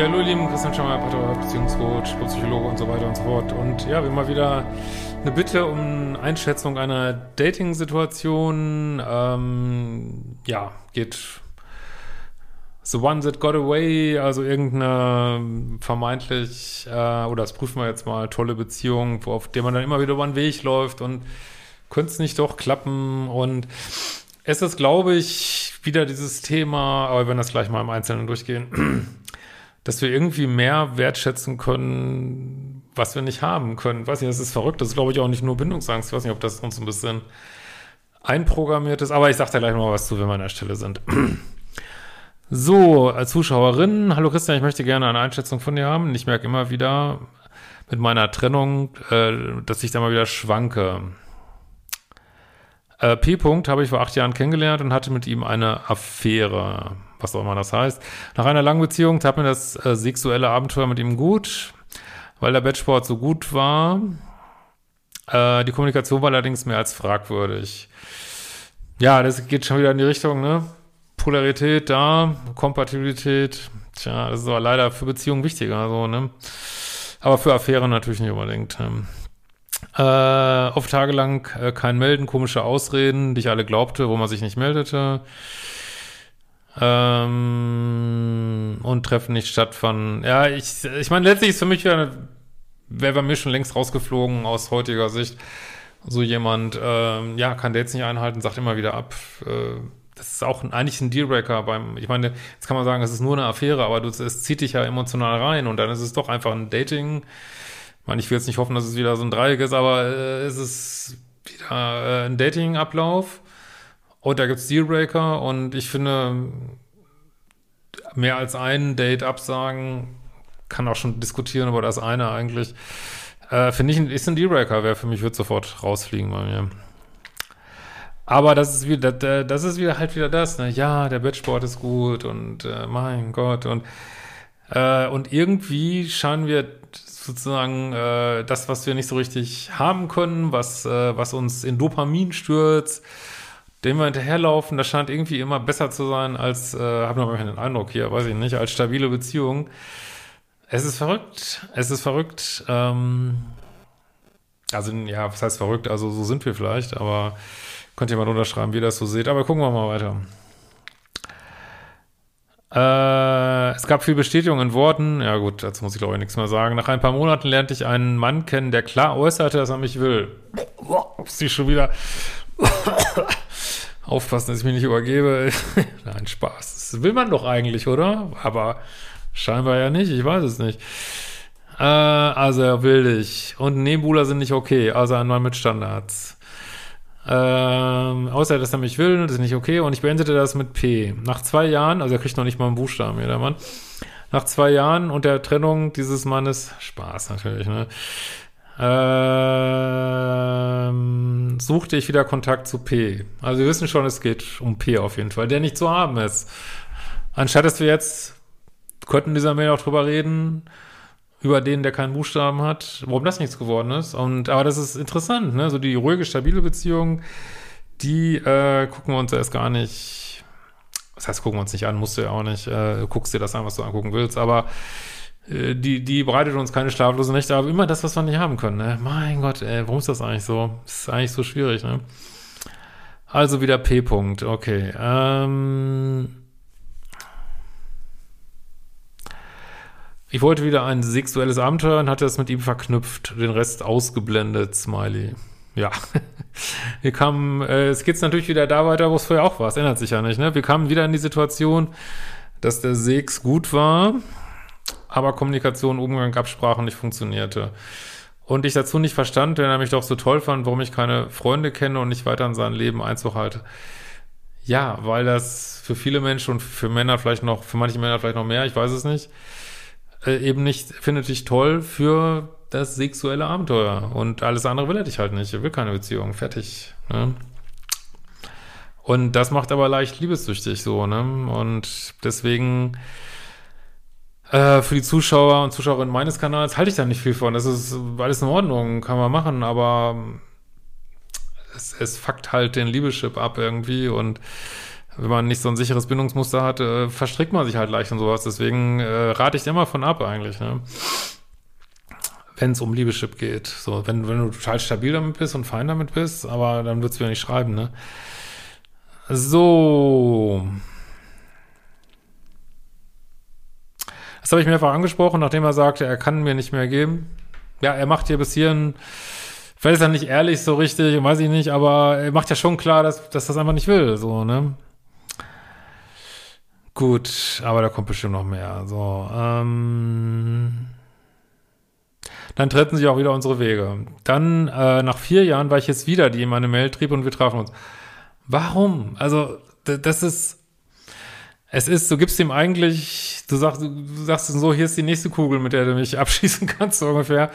Ja, hallo, lieben Christian Schemmer, Pater, Beziehungscoach, Psychologe und so weiter und so fort. Und ja, wir mal wieder eine Bitte um Einschätzung einer Dating-Situation. Ähm, ja, geht The One That Got Away, also irgendeine vermeintlich, äh, oder das prüfen wir jetzt mal, tolle Beziehung, wo, auf der man dann immer wieder über den Weg läuft und könnte es nicht doch klappen. Und es ist, glaube ich, wieder dieses Thema, aber wir werden das gleich mal im Einzelnen durchgehen dass wir irgendwie mehr wertschätzen können, was wir nicht haben können. Weiß nicht, das ist verrückt. Das ist, glaube ich, auch nicht nur Bindungsangst. Ich weiß nicht, ob das uns ein bisschen einprogrammiert ist. Aber ich sage da gleich mal was zu, wenn wir an der Stelle sind. So, als Zuschauerin, hallo Christian, ich möchte gerne eine Einschätzung von dir haben. Ich merke immer wieder mit meiner Trennung, äh, dass ich da mal wieder schwanke. Äh, P. -Punkt habe ich vor acht Jahren kennengelernt und hatte mit ihm eine Affäre was auch immer das heißt. Nach einer langen Beziehung tat mir das äh, sexuelle Abenteuer mit ihm gut, weil der Bettsport so gut war. Äh, die Kommunikation war allerdings mehr als fragwürdig. Ja, das geht schon wieder in die Richtung, ne? Polarität da, Kompatibilität. Tja, das ist aber leider für Beziehungen wichtiger, so, ne? Aber für Affären natürlich nicht unbedingt. Ne? Äh, oft tagelang äh, kein Melden, komische Ausreden, die ich alle glaubte, wo man sich nicht meldete ähm, und Treffen nicht stattfanden. Ja, ich, ich meine, letztlich ist für mich ja, wäre bei mir schon längst rausgeflogen aus heutiger Sicht. So jemand, ähm, ja, kann Dates nicht einhalten, sagt immer wieder ab. Äh, das ist auch eigentlich ein Dealbreaker beim, ich meine, jetzt kann man sagen, es ist nur eine Affäre, aber du, es zieht dich ja emotional rein und dann ist es doch einfach ein Dating. Ich meine, ich will jetzt nicht hoffen, dass es wieder so ein Dreieck ist, aber äh, es ist wieder äh, ein Dating-Ablauf und da gibt's Dealbreaker und ich finde, mehr als ein Date absagen, kann auch schon diskutieren über das eine eigentlich. Äh, finde ich, ist ein Dealbreaker, wer für mich wird sofort rausfliegen bei mir. Aber das ist wieder, das ist wieder halt wieder das, ne? Ja, der Bettsport ist gut und äh, mein Gott und äh, und irgendwie scheinen wir sozusagen äh, das, was wir nicht so richtig haben können, was äh, was uns in Dopamin stürzt, dem wir hinterherlaufen, das scheint irgendwie immer besser zu sein als, äh, habe noch den Eindruck hier, weiß ich nicht, als stabile Beziehung. Es ist verrückt, es ist verrückt. Ähm, also ja, was heißt verrückt? Also so sind wir vielleicht, aber könnt ihr mal unterschreiben, wie ihr das so seht. Aber gucken wir mal weiter. Äh, es gab viel Bestätigung in Worten. Ja gut, dazu muss ich glaube ich nichts mehr sagen. Nach ein paar Monaten lernte ich einen Mann kennen, der klar äußerte, dass er mich will. Ups, die schon wieder aufpassen, dass ich mich nicht übergebe. Nein, Spaß. Das will man doch eigentlich, oder? Aber scheinbar ja nicht, ich weiß es nicht. Äh, also er will dich. Und Nebula sind nicht okay, also einmal mit Standards. Ähm, außer dass er mich will, das ist nicht okay. Und ich beendete das mit P. Nach zwei Jahren, also er kriegt noch nicht mal einen Buchstaben hier, der Mann. Nach zwei Jahren und der Trennung dieses Mannes, Spaß natürlich, ne? Ähm, suchte ich wieder Kontakt zu P. Also wir wissen schon, es geht um P auf jeden Fall, der nicht zu haben ist. Anstatt dass wir jetzt, könnten dieser Mail auch drüber reden, über den, der keinen Buchstaben hat, warum das nichts geworden ist. Und aber das ist interessant, ne? So die ruhige, stabile Beziehung, die äh, gucken wir uns erst gar nicht. Das heißt, gucken wir uns nicht an, musst du ja auch nicht. Äh, guckst dir das an, was du angucken willst. Aber äh, die, die bereitet uns keine schlaflosen Nächte, aber immer das, was wir nicht haben können. Ne? Mein Gott, ey, warum ist das eigentlich so? Ist eigentlich so schwierig, ne? Also wieder P-Punkt, okay. Ähm ich wollte wieder ein sexuelles Abenteuer und hatte das mit ihm verknüpft, den Rest ausgeblendet, Smiley. Ja, wir kamen, äh, es geht natürlich wieder da weiter, wo es vorher auch war, es ändert sich ja nicht, ne? Wir kamen wieder in die Situation, dass der Sex gut war, aber Kommunikation, Umgang, Absprachen nicht funktionierte. Und ich dazu nicht verstand, wenn er mich doch so toll fand, warum ich keine Freunde kenne und nicht weiter in sein Leben Einzug halte. Ja, weil das für viele Menschen und für Männer vielleicht noch, für manche Männer vielleicht noch mehr, ich weiß es nicht, äh, eben nicht, findet dich toll für das sexuelle Abenteuer. Und alles andere will er dich halt nicht. Er will keine Beziehung. Fertig. Ne? Und das macht aber leicht liebessüchtig so, ne? Und deswegen äh, für die Zuschauer und Zuschauerinnen meines Kanals halte ich da nicht viel von. Das ist alles in Ordnung, kann man machen, aber es, es fuckt halt den Liebeschip ab irgendwie und wenn man nicht so ein sicheres Bindungsmuster hat, äh, verstrickt man sich halt leicht und sowas. Deswegen äh, rate ich immer von ab eigentlich, ne? Wenn es um Liebeschip geht. So, wenn, wenn du total stabil damit bist und fein damit bist, aber dann würdest du ja nicht schreiben, ne? So. Das habe ich mehrfach angesprochen, nachdem er sagte, er kann mir nicht mehr geben. Ja, er macht hier bis hierhin, vielleicht ist er nicht ehrlich so richtig, weiß ich nicht, aber er macht ja schon klar, dass, dass das einfach nicht will, so, ne? Gut, aber da kommt bestimmt noch mehr. So, ähm, dann trennten sich auch wieder unsere Wege. Dann, äh, nach vier Jahren, war ich jetzt wieder, die ihm eine Mail trieb und wir trafen uns. Warum? Also, das ist, es ist, du gibst ihm eigentlich, du sagst, du sagst so, hier ist die nächste Kugel, mit der du mich abschießen kannst, so ungefähr.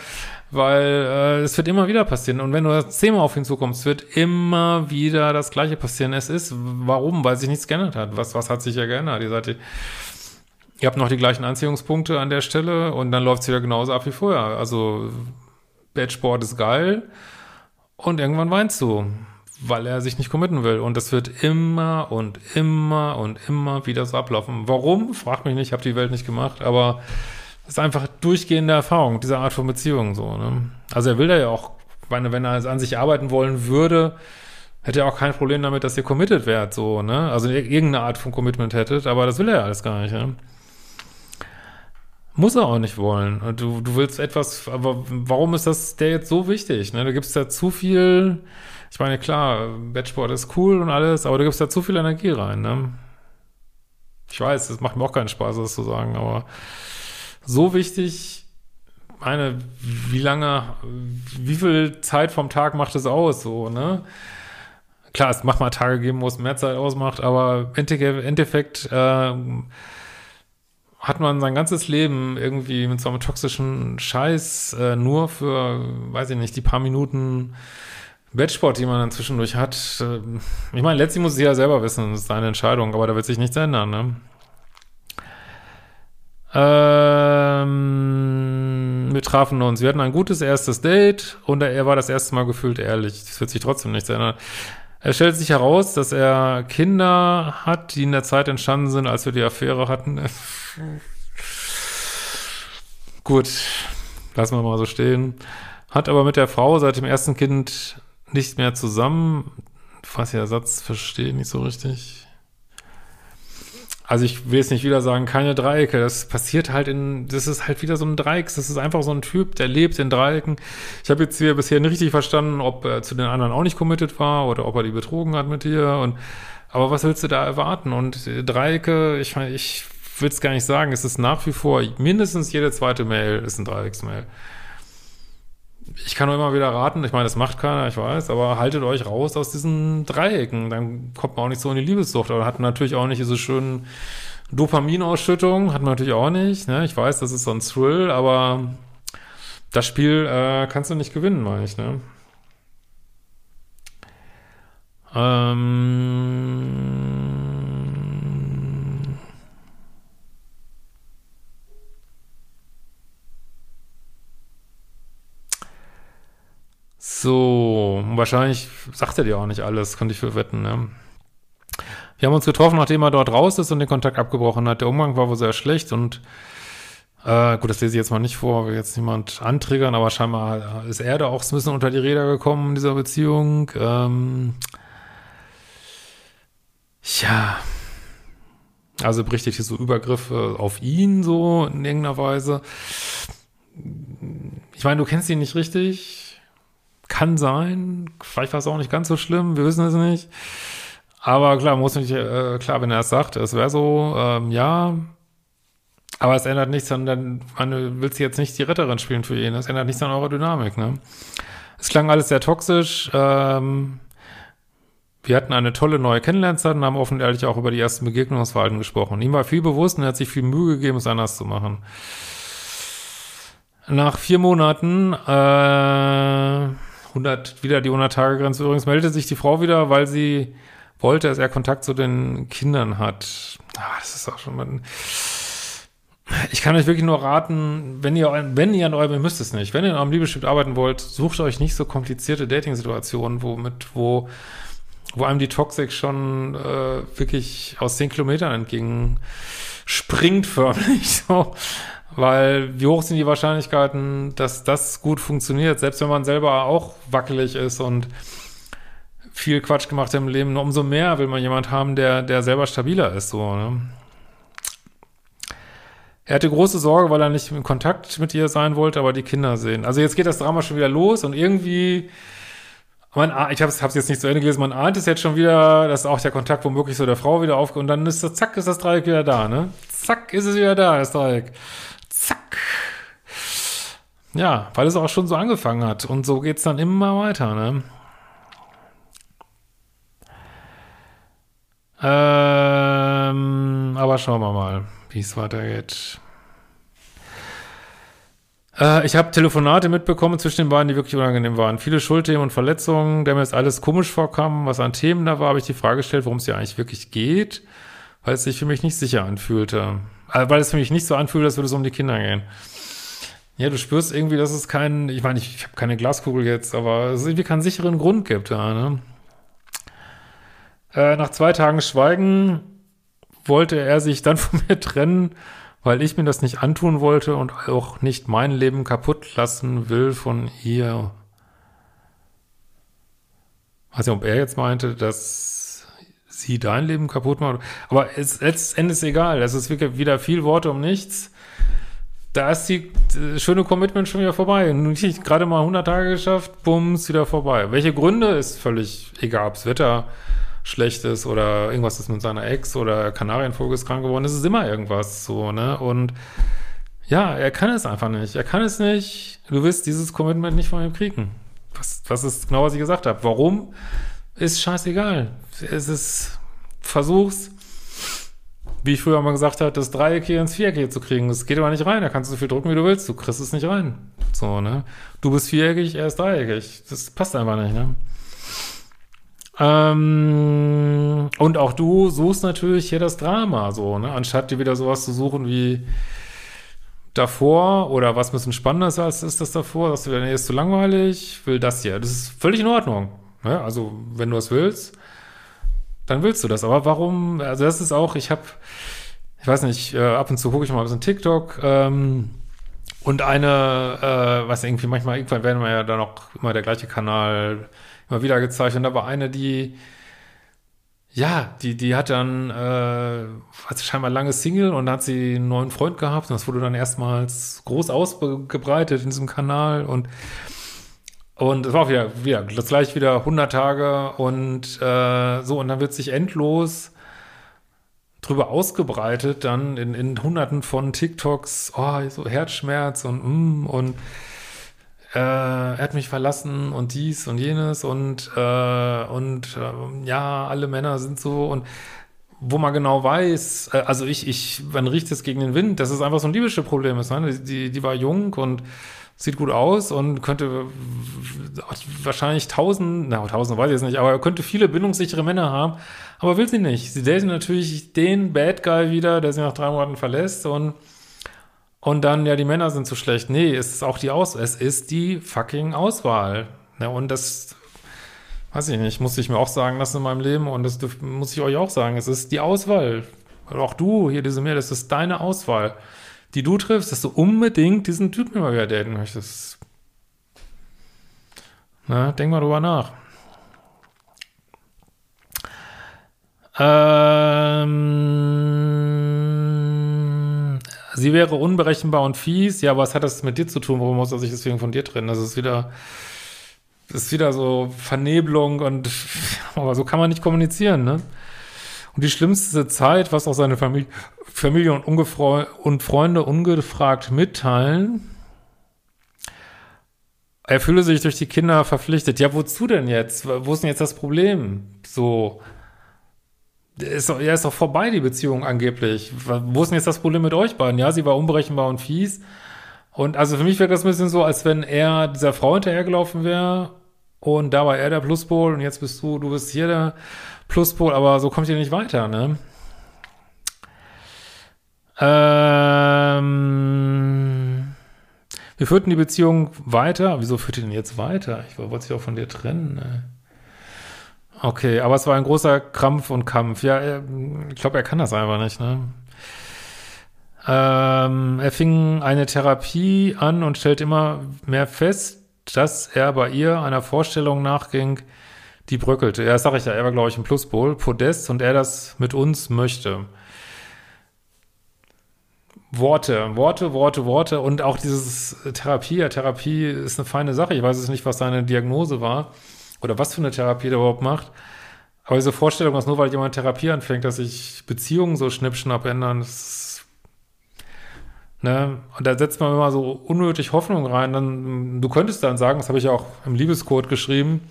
Weil äh, es wird immer wieder passieren. Und wenn du zehnmal auf ihn zukommst, wird immer wieder das Gleiche passieren. Es ist, warum? Weil sich nichts geändert hat. Was, was hat sich ja geändert? Ihr seid, ihr habt noch die gleichen Anziehungspunkte an der Stelle und dann läuft es wieder genauso ab wie vorher. Also, Badgesport ist geil und irgendwann weinst du weil er sich nicht committen will. Und das wird immer und immer und immer wieder so ablaufen. Warum? Frag mich nicht, ich habe die Welt nicht gemacht, aber das ist einfach durchgehende Erfahrung, diese Art von Beziehung so. Ne? Also er will da ja auch, wenn, wenn er an sich arbeiten wollen würde, hätte er auch kein Problem damit, dass ihr committed wärt, so, ne? Also irgendeine Art von Commitment hättet, aber das will er ja alles gar nicht, ne? Muss er auch nicht wollen. Du, du willst etwas, aber warum ist das der jetzt so wichtig? Ne? Du gibst da zu viel, ich meine, klar, Bettsport ist cool und alles, aber du gibst da zu viel Energie rein, ne? Ich weiß, das macht mir auch keinen Spaß, das zu sagen, aber so wichtig, meine, wie lange, wie viel Zeit vom Tag macht es aus, so, ne? Klar, es macht mal Tage geben, wo es mehr Zeit ausmacht, aber im Endeffekt äh, hat man sein ganzes Leben irgendwie mit so einem toxischen Scheiß äh, nur für, weiß ich nicht, die paar Minuten Wettsport, die man dann zwischendurch hat. Äh, ich meine, letztlich muss sie ja selber wissen, das ist seine Entscheidung, aber da wird sich nichts ändern, ne? Ähm, wir trafen uns. Wir hatten ein gutes erstes Date und er war das erste Mal gefühlt ehrlich. Es wird sich trotzdem nichts ändern. Es stellt sich heraus, dass er Kinder hat, die in der Zeit entstanden sind, als wir die Affäre hatten. Gut, lassen wir mal so stehen. Hat aber mit der Frau seit dem ersten Kind nicht mehr zusammen. Was der Satz verstehe nicht so richtig. Also ich will jetzt nicht wieder sagen, keine Dreiecke. Das passiert halt in, das ist halt wieder so ein Dreieck. Das ist einfach so ein Typ, der lebt in Dreiecken. Ich habe jetzt hier bisher nicht richtig verstanden, ob er zu den anderen auch nicht committed war oder ob er die betrogen hat mit dir. Und aber was willst du da erwarten? Und Dreiecke, ich meine, ich will es gar nicht sagen. Es ist nach wie vor mindestens jede zweite Mail ist ein Dreiecksmail ich kann nur immer wieder raten, ich meine, das macht keiner, ich weiß, aber haltet euch raus aus diesen Dreiecken, dann kommt man auch nicht so in die Liebessucht, aber hat natürlich auch nicht diese schönen Dopaminausschüttungen, hat man natürlich auch nicht, ne? ich weiß, das ist so ein Thrill, aber das Spiel äh, kannst du nicht gewinnen, meine ich, ne? Ähm So, wahrscheinlich sagt er dir auch nicht alles, könnte ich für wetten, ne? Wir haben uns getroffen, nachdem er dort raus ist und den Kontakt abgebrochen hat. Der Umgang war wohl sehr schlecht und äh, gut, das lese ich jetzt mal nicht vor, will jetzt niemand antriggern, aber scheinbar ist er da auch ein bisschen unter die Räder gekommen in dieser Beziehung. Ähm, ja, also berichtet hier so Übergriffe auf ihn so in irgendeiner Weise. Ich meine, du kennst ihn nicht richtig kann sein. Vielleicht war es auch nicht ganz so schlimm. Wir wissen es nicht. Aber klar, muss nicht, äh, klar, wenn er es sagt, es wäre so, ähm, ja. Aber es ändert nichts an, dann man willst du jetzt nicht die Retterin spielen für ihn. Das ändert nichts an eurer Dynamik, ne? Es klang alles sehr toxisch. Ähm, wir hatten eine tolle neue Kennenlernzeit und haben offen ehrlich auch über die ersten Begegnungsverhalten gesprochen. Ihm war viel bewusst und er hat sich viel Mühe gegeben, es anders zu machen. Nach vier Monaten, äh, 100, wieder die 100-Tage-Grenze übrigens, meldete sich die Frau wieder, weil sie wollte, dass er Kontakt zu den Kindern hat. Ah, das ist auch schon mal, ich kann euch wirklich nur raten, wenn ihr, wenn ihr an eurem, ihr müsst es nicht, wenn ihr an eurem Liebeschiff arbeiten wollt, sucht euch nicht so komplizierte Dating-Situationen, wo mit, wo, wo einem die Toxik schon äh, wirklich aus zehn Kilometern entgegen springt förmlich so. Weil wie hoch sind die Wahrscheinlichkeiten, dass das gut funktioniert, selbst wenn man selber auch wackelig ist und viel Quatsch gemacht im Leben, umso mehr will man jemand haben, der, der selber stabiler ist, so, ne? Er hatte große Sorge, weil er nicht in Kontakt mit ihr sein wollte, aber die Kinder sehen. Also jetzt geht das Drama schon wieder los und irgendwie, man, ich habe es jetzt nicht zu Ende gelesen, man ahnt es jetzt schon wieder, dass auch der Kontakt womöglich so der Frau wieder aufgeht und dann ist das, zack, ist das Dreieck wieder da, ne? Zack, ist es wieder da, das Dreieck. Zack. Ja, weil es auch schon so angefangen hat und so geht's dann immer weiter, ne? Ähm, aber schauen wir mal wie es weitergeht. Äh, ich habe Telefonate mitbekommen zwischen den beiden, die wirklich unangenehm waren. Viele Schuldthemen und Verletzungen, der mir jetzt alles komisch vorkam, was an Themen da war, habe ich die Frage gestellt, worum es hier eigentlich wirklich geht, weil es sich für mich nicht sicher anfühlte. Äh, weil es für mich nicht so anfühlt, als würde es um die Kinder gehen. Ja, du spürst irgendwie, dass es keinen, ich meine, ich, ich habe keine Glaskugel jetzt, aber es irgendwie keinen sicheren Grund gibt da, ne? Äh, nach zwei Tagen Schweigen wollte er sich dann von mir trennen, weil ich mir das nicht antun wollte und auch nicht mein Leben kaputt lassen will von ihr. Weiß nicht, ob er jetzt meinte, dass sie dein Leben kaputt macht. Aber es, letzten Endes egal. Es ist wirklich wieder viel Worte um nichts. Da ist die, die schöne Commitment schon wieder vorbei. Nicht gerade mal 100 Tage geschafft, bums, wieder vorbei. Welche Gründe ist völlig egal. Ob's Wetter schlecht ist oder irgendwas ist mit seiner Ex oder Kanarienvogel ist krank geworden, es ist immer irgendwas so, ne? Und ja, er kann es einfach nicht. Er kann es nicht. Du wirst dieses Commitment nicht von ihm kriegen. Was, was ist genau, was ich gesagt habe. Warum? Ist scheißegal. Es ist, versuch's, wie ich früher mal gesagt habe, das Dreieck hier ins Viereck hier zu kriegen. Das geht aber nicht rein. Da kannst du so viel drücken, wie du willst. Du kriegst es nicht rein. So, ne? Du bist viereckig, er ist dreieckig. Das passt einfach nicht, ne? Ähm, und auch du suchst natürlich hier das Drama, so, ne? Anstatt dir wieder sowas zu suchen wie davor oder was ein bisschen spannender ist als ist das davor, dass du wieder, nee, ist zu langweilig, will das hier. Das ist völlig in Ordnung. Ne? Also, wenn du es willst, dann willst du das. Aber warum, also das ist auch, ich habe, ich weiß nicht, äh, ab und zu gucke ich mal ein bisschen TikTok, ähm, und eine, äh, was irgendwie manchmal, irgendwann werden wir ja dann auch immer der gleiche Kanal immer wieder gezeigt. Und da war eine, die, ja, die, die hat dann, äh, hat scheinbar lange Single und hat sie einen neuen Freund gehabt. Und das wurde dann erstmals groß ausgebreitet in diesem Kanal. Und und es war auch wieder, wieder das gleich wieder 100 Tage und äh, so. Und dann wird sich endlos drüber ausgebreitet, dann in, in hunderten von TikToks, oh, so Herzschmerz und mm, und äh, er hat mich verlassen und dies und jenes und, äh, und äh, ja, alle Männer sind so und wo man genau weiß, äh, also ich, ich, man riecht es gegen den Wind, dass es einfach so ein Liebeschiff-Problem ist. Ne? Die, die war jung und sieht gut aus und könnte wahrscheinlich tausend, na, tausend weiß ich jetzt nicht, aber er könnte viele bindungssichere Männer haben, aber will sie nicht. Sie daten natürlich den Bad Guy wieder, der sie nach drei Monaten verlässt und und dann, ja, die Männer sind zu schlecht. Nee, es ist auch die Aus es ist die fucking Auswahl. Ja, und das, weiß ich nicht, muss ich mir auch sagen lassen in meinem Leben und das muss ich euch auch sagen. Es ist die Auswahl. Auch du, hier diese Meer, das ist deine Auswahl, die du triffst, dass du unbedingt diesen Typen immer wieder daten möchtest. Na, denk mal drüber nach. Ähm, sie wäre unberechenbar und fies. Ja, was hat das mit dir zu tun? Warum muss er sich deswegen von dir trennen? Das ist wieder, das ist wieder so Vernebelung und, aber so kann man nicht kommunizieren, ne? Und die schlimmste Zeit, was auch seine Familie, Familie und, und Freunde ungefragt mitteilen, er fühle sich durch die Kinder verpflichtet. Ja, wozu denn jetzt? Wo ist denn jetzt das Problem? So, ist ja, ist doch vorbei, die Beziehung angeblich. Wo ist denn jetzt das Problem mit euch beiden? Ja, sie war unberechenbar und fies. Und also für mich wäre das ein bisschen so, als wenn er dieser Frau hinterhergelaufen wäre und da war er der Pluspol und jetzt bist du, du bist hier der Pluspol, aber so kommt ihr nicht weiter, ne? Ähm, wir führten die Beziehung weiter. Wieso führt ihr denn jetzt weiter? Ich wollte sich auch von dir trennen. Ne? Okay, aber es war ein großer Krampf und Kampf. Ja, ich glaube, er kann das einfach nicht, ne? Ähm, er fing eine Therapie an und stellt immer mehr fest, dass er bei ihr einer Vorstellung nachging, die bröckelte. Ja, das sag ich ja, er war, glaube ich, ein Pluspol, Podest und er das mit uns möchte. Worte, Worte, Worte, Worte und auch dieses Therapie. Ja, Therapie ist eine feine Sache. Ich weiß jetzt nicht, was seine Diagnose war oder was für eine Therapie der überhaupt macht. Aber diese Vorstellung, dass nur weil jemand Therapie anfängt, dass sich Beziehungen so schnippschnapp ändern, das ne? Und da setzt man immer so unnötig Hoffnung rein. Dann, du könntest dann sagen, das habe ich auch im Liebescode geschrieben,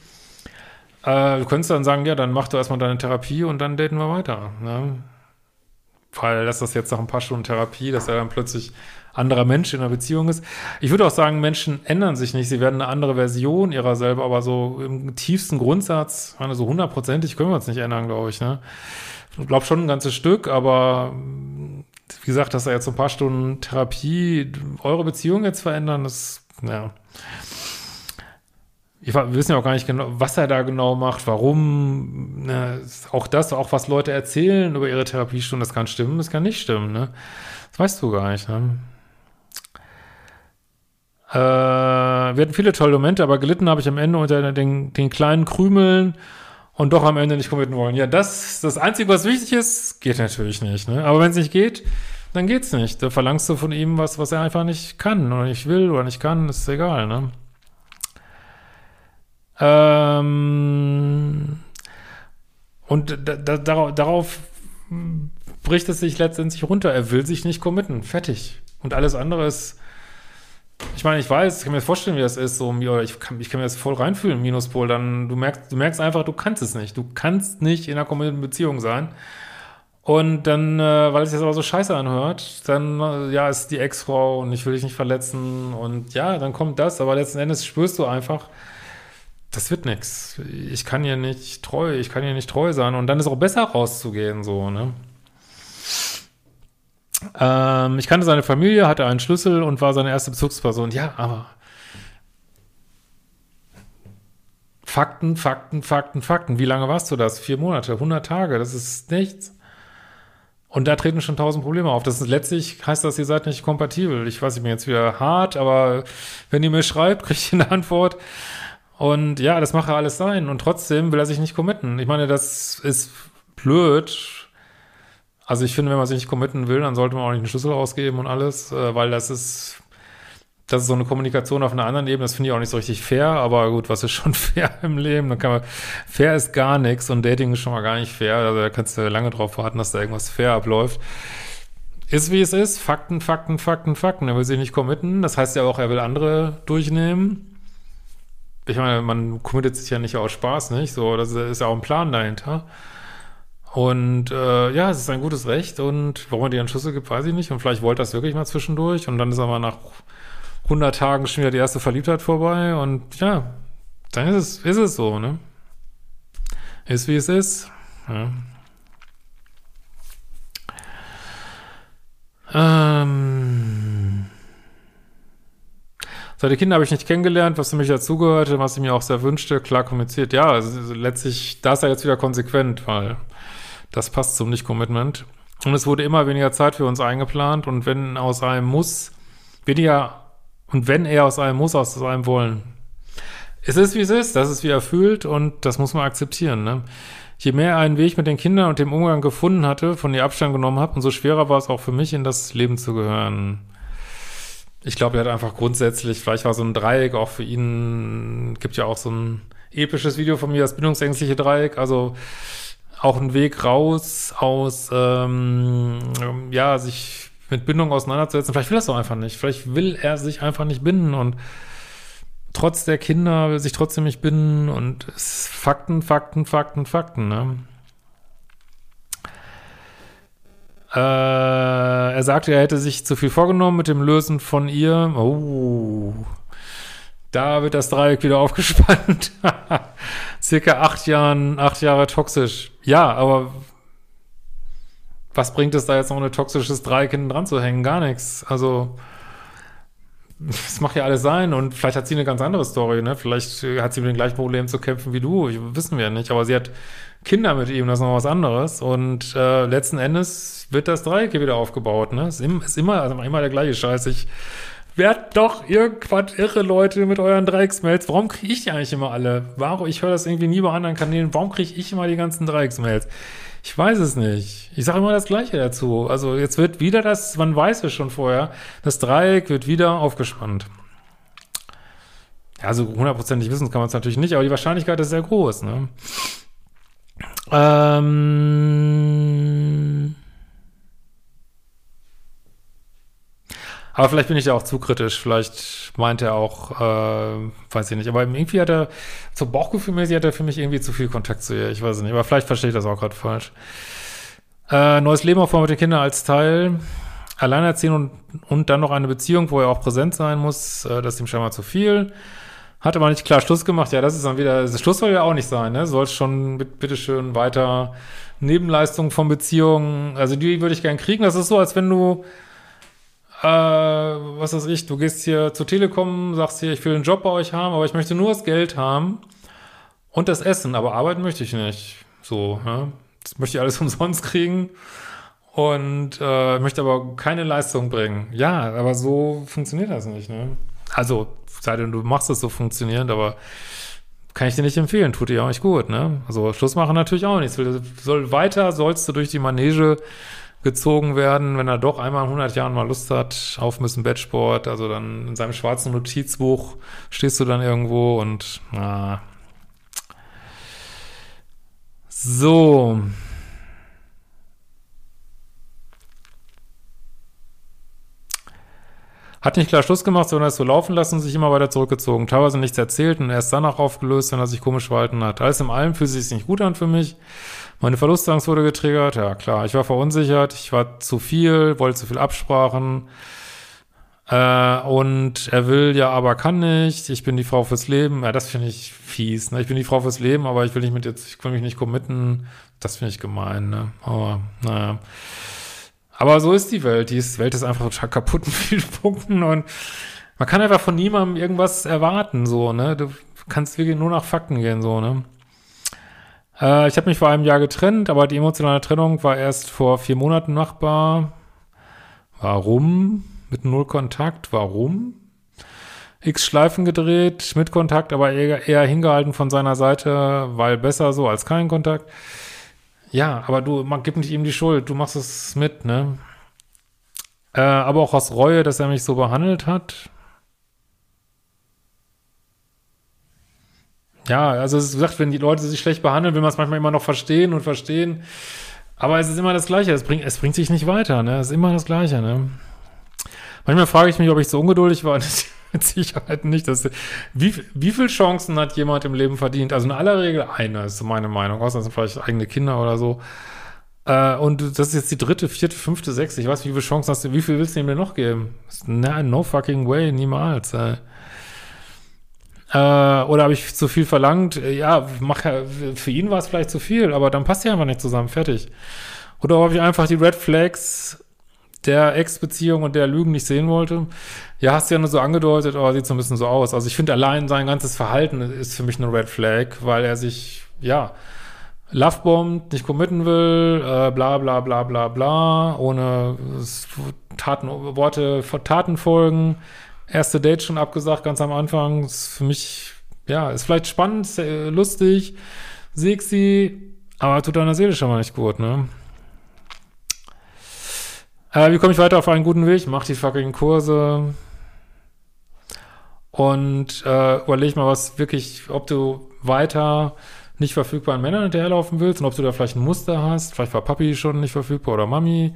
äh, du könntest dann sagen, ja, dann mach du erstmal deine Therapie und dann daten wir weiter. Ne? Weil das ist jetzt nach ein paar Stunden Therapie, dass er dann plötzlich anderer Mensch in einer Beziehung ist. Ich würde auch sagen, Menschen ändern sich nicht. Sie werden eine andere Version ihrer selber, aber so im tiefsten Grundsatz, meine, so hundertprozentig können wir uns nicht ändern, glaube ich. Ne? Ich glaube schon ein ganzes Stück, aber wie gesagt, dass er jetzt so ein paar Stunden Therapie eure Beziehung jetzt verändern, das, ja. Ich, wir wissen ja auch gar nicht genau, was er da genau macht, warum. Ne? Auch das, auch was Leute erzählen über ihre Therapiestunden, das kann stimmen, das kann nicht stimmen. Ne? Das weißt du gar nicht. Ne? Äh, wir hatten viele tolle Momente, aber gelitten habe ich am Ende unter den, den kleinen Krümeln und doch am Ende nicht committen wollen. Ja, das, das Einzige, was wichtig ist, geht natürlich nicht. Ne? Aber wenn es nicht geht, dann geht's nicht. Da verlangst du von ihm was, was er einfach nicht kann oder nicht will oder nicht kann, ist egal. Ne? Ähm, und da, da, darauf bricht es sich letztendlich runter. Er will sich nicht committen. Fertig. Und alles andere ist ich meine, ich weiß, ich kann mir vorstellen, wie das ist, so, ich kann, ich kann mir das voll reinfühlen, Minuspol, dann, du merkst, du merkst einfach, du kannst es nicht. Du kannst nicht in einer kommunalen Beziehung sein. Und dann, äh, weil es jetzt aber so scheiße anhört, dann, äh, ja, ist die Ex-Frau und ich will dich nicht verletzen und ja, dann kommt das, aber letzten Endes spürst du einfach, das wird nix. Ich kann ihr nicht treu, ich kann ihr nicht treu sein und dann ist auch besser rauszugehen, so, ne? Ähm, ich kannte seine Familie, hatte einen Schlüssel und war seine erste Bezugsperson. Ja, aber Fakten, Fakten, Fakten, Fakten. Wie lange warst du das? Vier Monate, 100 Tage, das ist nichts. Und da treten schon tausend Probleme auf. Das ist letztlich heißt das, ihr seid nicht kompatibel. Ich weiß, ich bin jetzt wieder hart, aber wenn ihr mir schreibt, kriegt ihr eine Antwort. Und ja, das mache alles sein. Und trotzdem will er sich nicht committen. Ich meine, das ist blöd, also ich finde, wenn man sich nicht committen will, dann sollte man auch nicht einen Schlüssel ausgeben und alles, äh, weil das ist, das ist so eine Kommunikation auf einer anderen Ebene. Das finde ich auch nicht so richtig fair, aber gut, was ist schon fair im Leben? Dann kann man, fair ist gar nichts und Dating ist schon mal gar nicht fair. Also da kannst du lange drauf warten, dass da irgendwas fair abläuft. Ist wie es ist. Fakten, Fakten, Fakten, Fakten. Er will sich nicht committen. Das heißt ja auch, er will andere durchnehmen. Ich meine, man committet sich ja nicht aus Spaß, nicht? So, das ist ja auch ein Plan dahinter. Und äh, ja, es ist ein gutes Recht und warum er dir einen Schlüssel gibt, weiß ich nicht. Und vielleicht wollte das wirklich mal zwischendurch und dann ist aber nach 100 Tagen schon wieder die erste Verliebtheit vorbei und ja, dann ist es, ist es so, ne? Ist wie es ist. Ja. Ähm. Seine Kinder habe ich nicht kennengelernt, was für mich dazugehörte, was ich mir auch sehr wünschte, klar kommuniziert. Ja, also letztlich, da ist er jetzt wieder konsequent, weil das passt zum Nicht-Commitment. Und es wurde immer weniger Zeit für uns eingeplant und wenn aus einem Muss, weniger, und wenn er aus einem Muss, aus einem Wollen. Es ist, wie es ist, das ist, wie er fühlt und das muss man akzeptieren. Ne? Je mehr er einen Weg mit den Kindern und dem Umgang gefunden hatte, von ihr Abstand genommen hat, umso schwerer war es auch für mich, in das Leben zu gehören. Ich glaube, er hat einfach grundsätzlich, vielleicht war so ein Dreieck auch für ihn, gibt ja auch so ein episches Video von mir, das bindungsängstliche Dreieck, also auch ein Weg raus aus, ähm, ja, sich mit Bindung auseinanderzusetzen. Vielleicht will er es auch einfach nicht. Vielleicht will er sich einfach nicht binden und trotz der Kinder will sich trotzdem nicht binden und Fakten, Fakten, Fakten, Fakten, ne? Äh, er sagte, er hätte sich zu viel vorgenommen mit dem Lösen von ihr. Oh. Da wird das Dreieck wieder aufgespannt. Circa acht Jahren, acht Jahre toxisch. Ja, aber was bringt es da jetzt noch ein toxisches Dreieck hinten dran zu hängen? Gar nichts. Also, es macht ja alles sein und vielleicht hat sie eine ganz andere Story, ne? Vielleicht hat sie mit den gleichen Problemen zu kämpfen wie du, wissen wir nicht. Aber sie hat Kinder mit ihm, das ist noch was anderes. Und äh, letzten Endes wird das Dreieck hier wieder aufgebaut, ne? Ist, ist immer, also immer der gleiche Scheiß. Ich Werdet doch irgendwann irre, Leute, mit euren Dreiecksmails. Warum kriege ich die eigentlich immer alle? Warum? Ich höre das irgendwie nie bei anderen Kanälen. Warum kriege ich immer die ganzen Dreiecksmails? Ich weiß es nicht. Ich sage immer das Gleiche dazu. Also jetzt wird wieder das, man weiß es schon vorher, das Dreieck wird wieder aufgespannt. Ja, also hundertprozentig wissen kann man es natürlich nicht, aber die Wahrscheinlichkeit ist sehr groß. Ne? Ähm Aber vielleicht bin ich ja auch zu kritisch. Vielleicht meint er auch, äh, weiß ich nicht. Aber irgendwie hat er, so Bauchgefühlmäßig hat er für mich irgendwie zu viel Kontakt zu ihr. Ich weiß es nicht. Aber vielleicht verstehe ich das auch gerade falsch. Äh, neues Leben vor mit den Kindern als Teil. Alleinerziehen und, und dann noch eine Beziehung, wo er auch präsent sein muss. Äh, das ist ihm scheinbar zu viel. Hat aber nicht klar Schluss gemacht. Ja, das ist dann wieder, das Schluss soll ja auch nicht sein, ne? Soll schon mit, bitteschön weiter Nebenleistungen von Beziehungen. Also die würde ich gern kriegen. Das ist so, als wenn du äh, was weiß ich, du gehst hier zur Telekom, sagst hier, ich will einen Job bei euch haben, aber ich möchte nur das Geld haben und das Essen, aber arbeiten möchte ich nicht. So, ja. Das möchte ich alles umsonst kriegen und äh, möchte aber keine Leistung bringen. Ja, aber so funktioniert das nicht, ne? Also, sei denn, du machst es so funktionierend, aber kann ich dir nicht empfehlen, tut dir auch nicht gut, ne? Also Schluss machen natürlich auch nicht. Soll weiter, sollst du durch die Manege gezogen werden, wenn er doch einmal in 100 Jahren mal Lust hat auf ein Bettsport. Also dann in seinem schwarzen Notizbuch stehst du dann irgendwo und na. So. Hat nicht klar Schluss gemacht, sondern es so laufen lassen und sich immer weiter zurückgezogen. Teilweise nichts erzählt und erst danach aufgelöst, wenn er sich komisch verhalten hat. Alles in allem fühlt sich nicht gut an für mich. Meine Verlustangst wurde getriggert, ja klar. Ich war verunsichert, ich war zu viel, wollte zu viel Absprachen. Äh, und er will ja, aber kann nicht. Ich bin die Frau fürs Leben. Ja, das finde ich fies. Ne? Ich bin die Frau fürs Leben, aber ich will nicht mit jetzt, ich will mich nicht committen. Das finde ich gemein, ne? Aber, naja. Aber so ist die Welt. Die Welt ist einfach total kaputt in vielen Punkten und man kann einfach von niemandem irgendwas erwarten, so, ne? Du kannst wirklich nur nach Fakten gehen, so, ne? Äh, ich habe mich vor einem Jahr getrennt, aber die emotionale Trennung war erst vor vier Monaten machbar. Warum? Mit null Kontakt? Warum? X Schleifen gedreht, mit Kontakt, aber eher, eher hingehalten von seiner Seite, weil besser so als kein Kontakt. Ja, aber du, man gibt nicht ihm die Schuld, du machst es mit, ne? Äh, aber auch aus Reue, dass er mich so behandelt hat. Ja, also es ist gesagt, wenn die Leute sich schlecht behandeln, will man es manchmal immer noch verstehen und verstehen. Aber es ist immer das Gleiche. Es bringt, es bringt sich nicht weiter, ne? Es ist immer das Gleiche, ne? Manchmal frage ich mich, ob ich so ungeduldig war. Mit Sicherheit nicht. Das, wie, wie viele Chancen hat jemand im Leben verdient? Also in aller Regel eine, ist meine Meinung. Außer sind vielleicht eigene Kinder oder so. Äh, und das ist jetzt die dritte, vierte, fünfte, sechste. Ich weiß, wie viele Chancen hast du, wie viel willst du ihm denn noch geben? Nein, no fucking way, niemals. Äh. Äh, oder habe ich zu viel verlangt? Äh, ja, mach ja, für ihn war es vielleicht zu viel, aber dann passt ja einfach nicht zusammen, fertig. Oder ob ich einfach die Red Flags der Ex-Beziehung und der Lügen nicht sehen wollte. Ja, hast du ja nur so angedeutet, aber sieht so ein bisschen so aus. Also ich finde allein sein ganzes Verhalten ist für mich eine Red Flag, weil er sich, ja, lovebombt, nicht committen will, äh, bla bla bla bla bla, ohne Taten, Worte Taten folgen erste Date schon abgesagt, ganz am Anfang. Ist für mich, ja, ist vielleicht spannend, lustig, sexy, aber tut deiner Seele schon mal nicht gut, ne? Äh, wie komme ich weiter auf einen guten Weg? Mach die fucking Kurse und äh, überleg mal, was wirklich, ob du weiter nicht verfügbaren Männern hinterherlaufen willst und ob du da vielleicht ein Muster hast. Vielleicht war Papi schon nicht verfügbar oder Mami.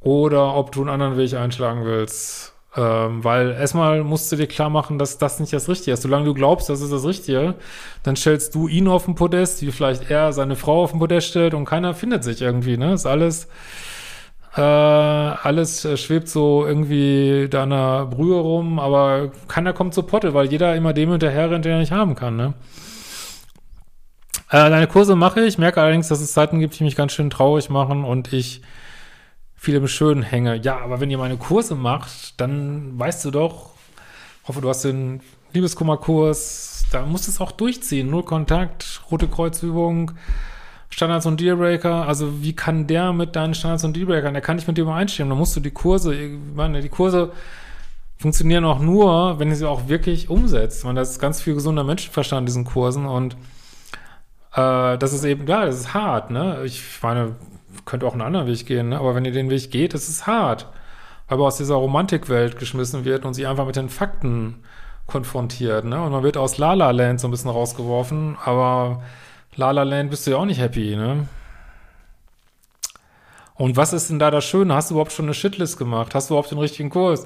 Oder ob du einen anderen Weg einschlagen willst. Ähm, weil erstmal musst du dir klar machen, dass das nicht das Richtige ist. Solange du glaubst, das ist das Richtige, dann stellst du ihn auf den Podest, wie vielleicht er seine Frau auf den Podest stellt und keiner findet sich irgendwie, ne? Ist alles, äh, alles äh, schwebt so irgendwie da in der Brühe rum, aber keiner kommt zur Potte, weil jeder immer dem hinterher rennt, den er nicht haben kann, ne? Äh, deine Kurse mache ich, merke allerdings, dass es Zeiten gibt, die mich ganz schön traurig machen und ich viel im Schönen hänge. Ja, aber wenn ihr meine Kurse macht, dann weißt du doch, hoffe, du hast den Liebeskummerkurs, da musst du es auch durchziehen. Null Kontakt, rote Kreuzübung, Standards und Dealbreaker. Also wie kann der mit deinen Standards und Dealbreakern? Der kann nicht mit dir übereinstimmen. Da musst du die Kurse, ich meine, die Kurse funktionieren auch nur, wenn ihr sie auch wirklich umsetzt. Man, das ist ganz viel gesunder Menschenverstand in diesen Kursen und äh, das ist eben, ja, das ist hart, ne? Ich meine, könnte auch einen anderen Weg gehen, ne? aber wenn ihr den Weg geht, ist es hart. Weil man aus dieser Romantikwelt geschmissen wird und sie einfach mit den Fakten konfrontiert, ne? Und man wird aus La La Land so ein bisschen rausgeworfen, aber La La Land bist du ja auch nicht happy, ne? Und was ist denn da das Schöne? Hast du überhaupt schon eine Shitlist gemacht? Hast du überhaupt den richtigen Kurs?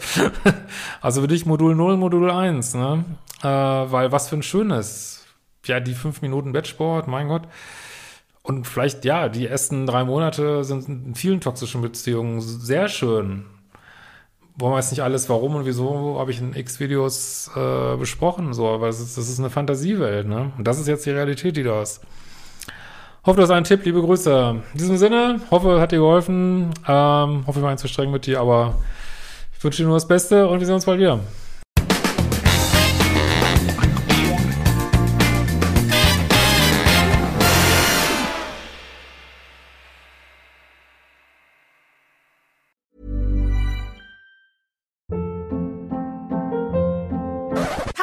also für dich Modul 0, Modul 1, ne? Äh, weil was für ein schönes. Ja, die fünf Minuten Bettsport, mein Gott. Und vielleicht, ja, die ersten drei Monate sind in vielen toxischen Beziehungen sehr schön. Wollen wir jetzt nicht alles, warum und wieso, habe ich in x Videos äh, besprochen, so, aber das ist, das ist eine Fantasiewelt, ne? Und das ist jetzt die Realität, die du hast. Hoffe, das ist ein Tipp, liebe Grüße. In diesem Sinne, hoffe, hat dir geholfen. Ähm, hoffe, ich war nicht zu streng mit dir, aber ich wünsche dir nur das Beste und wir sehen uns bald wieder.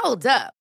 Hold up.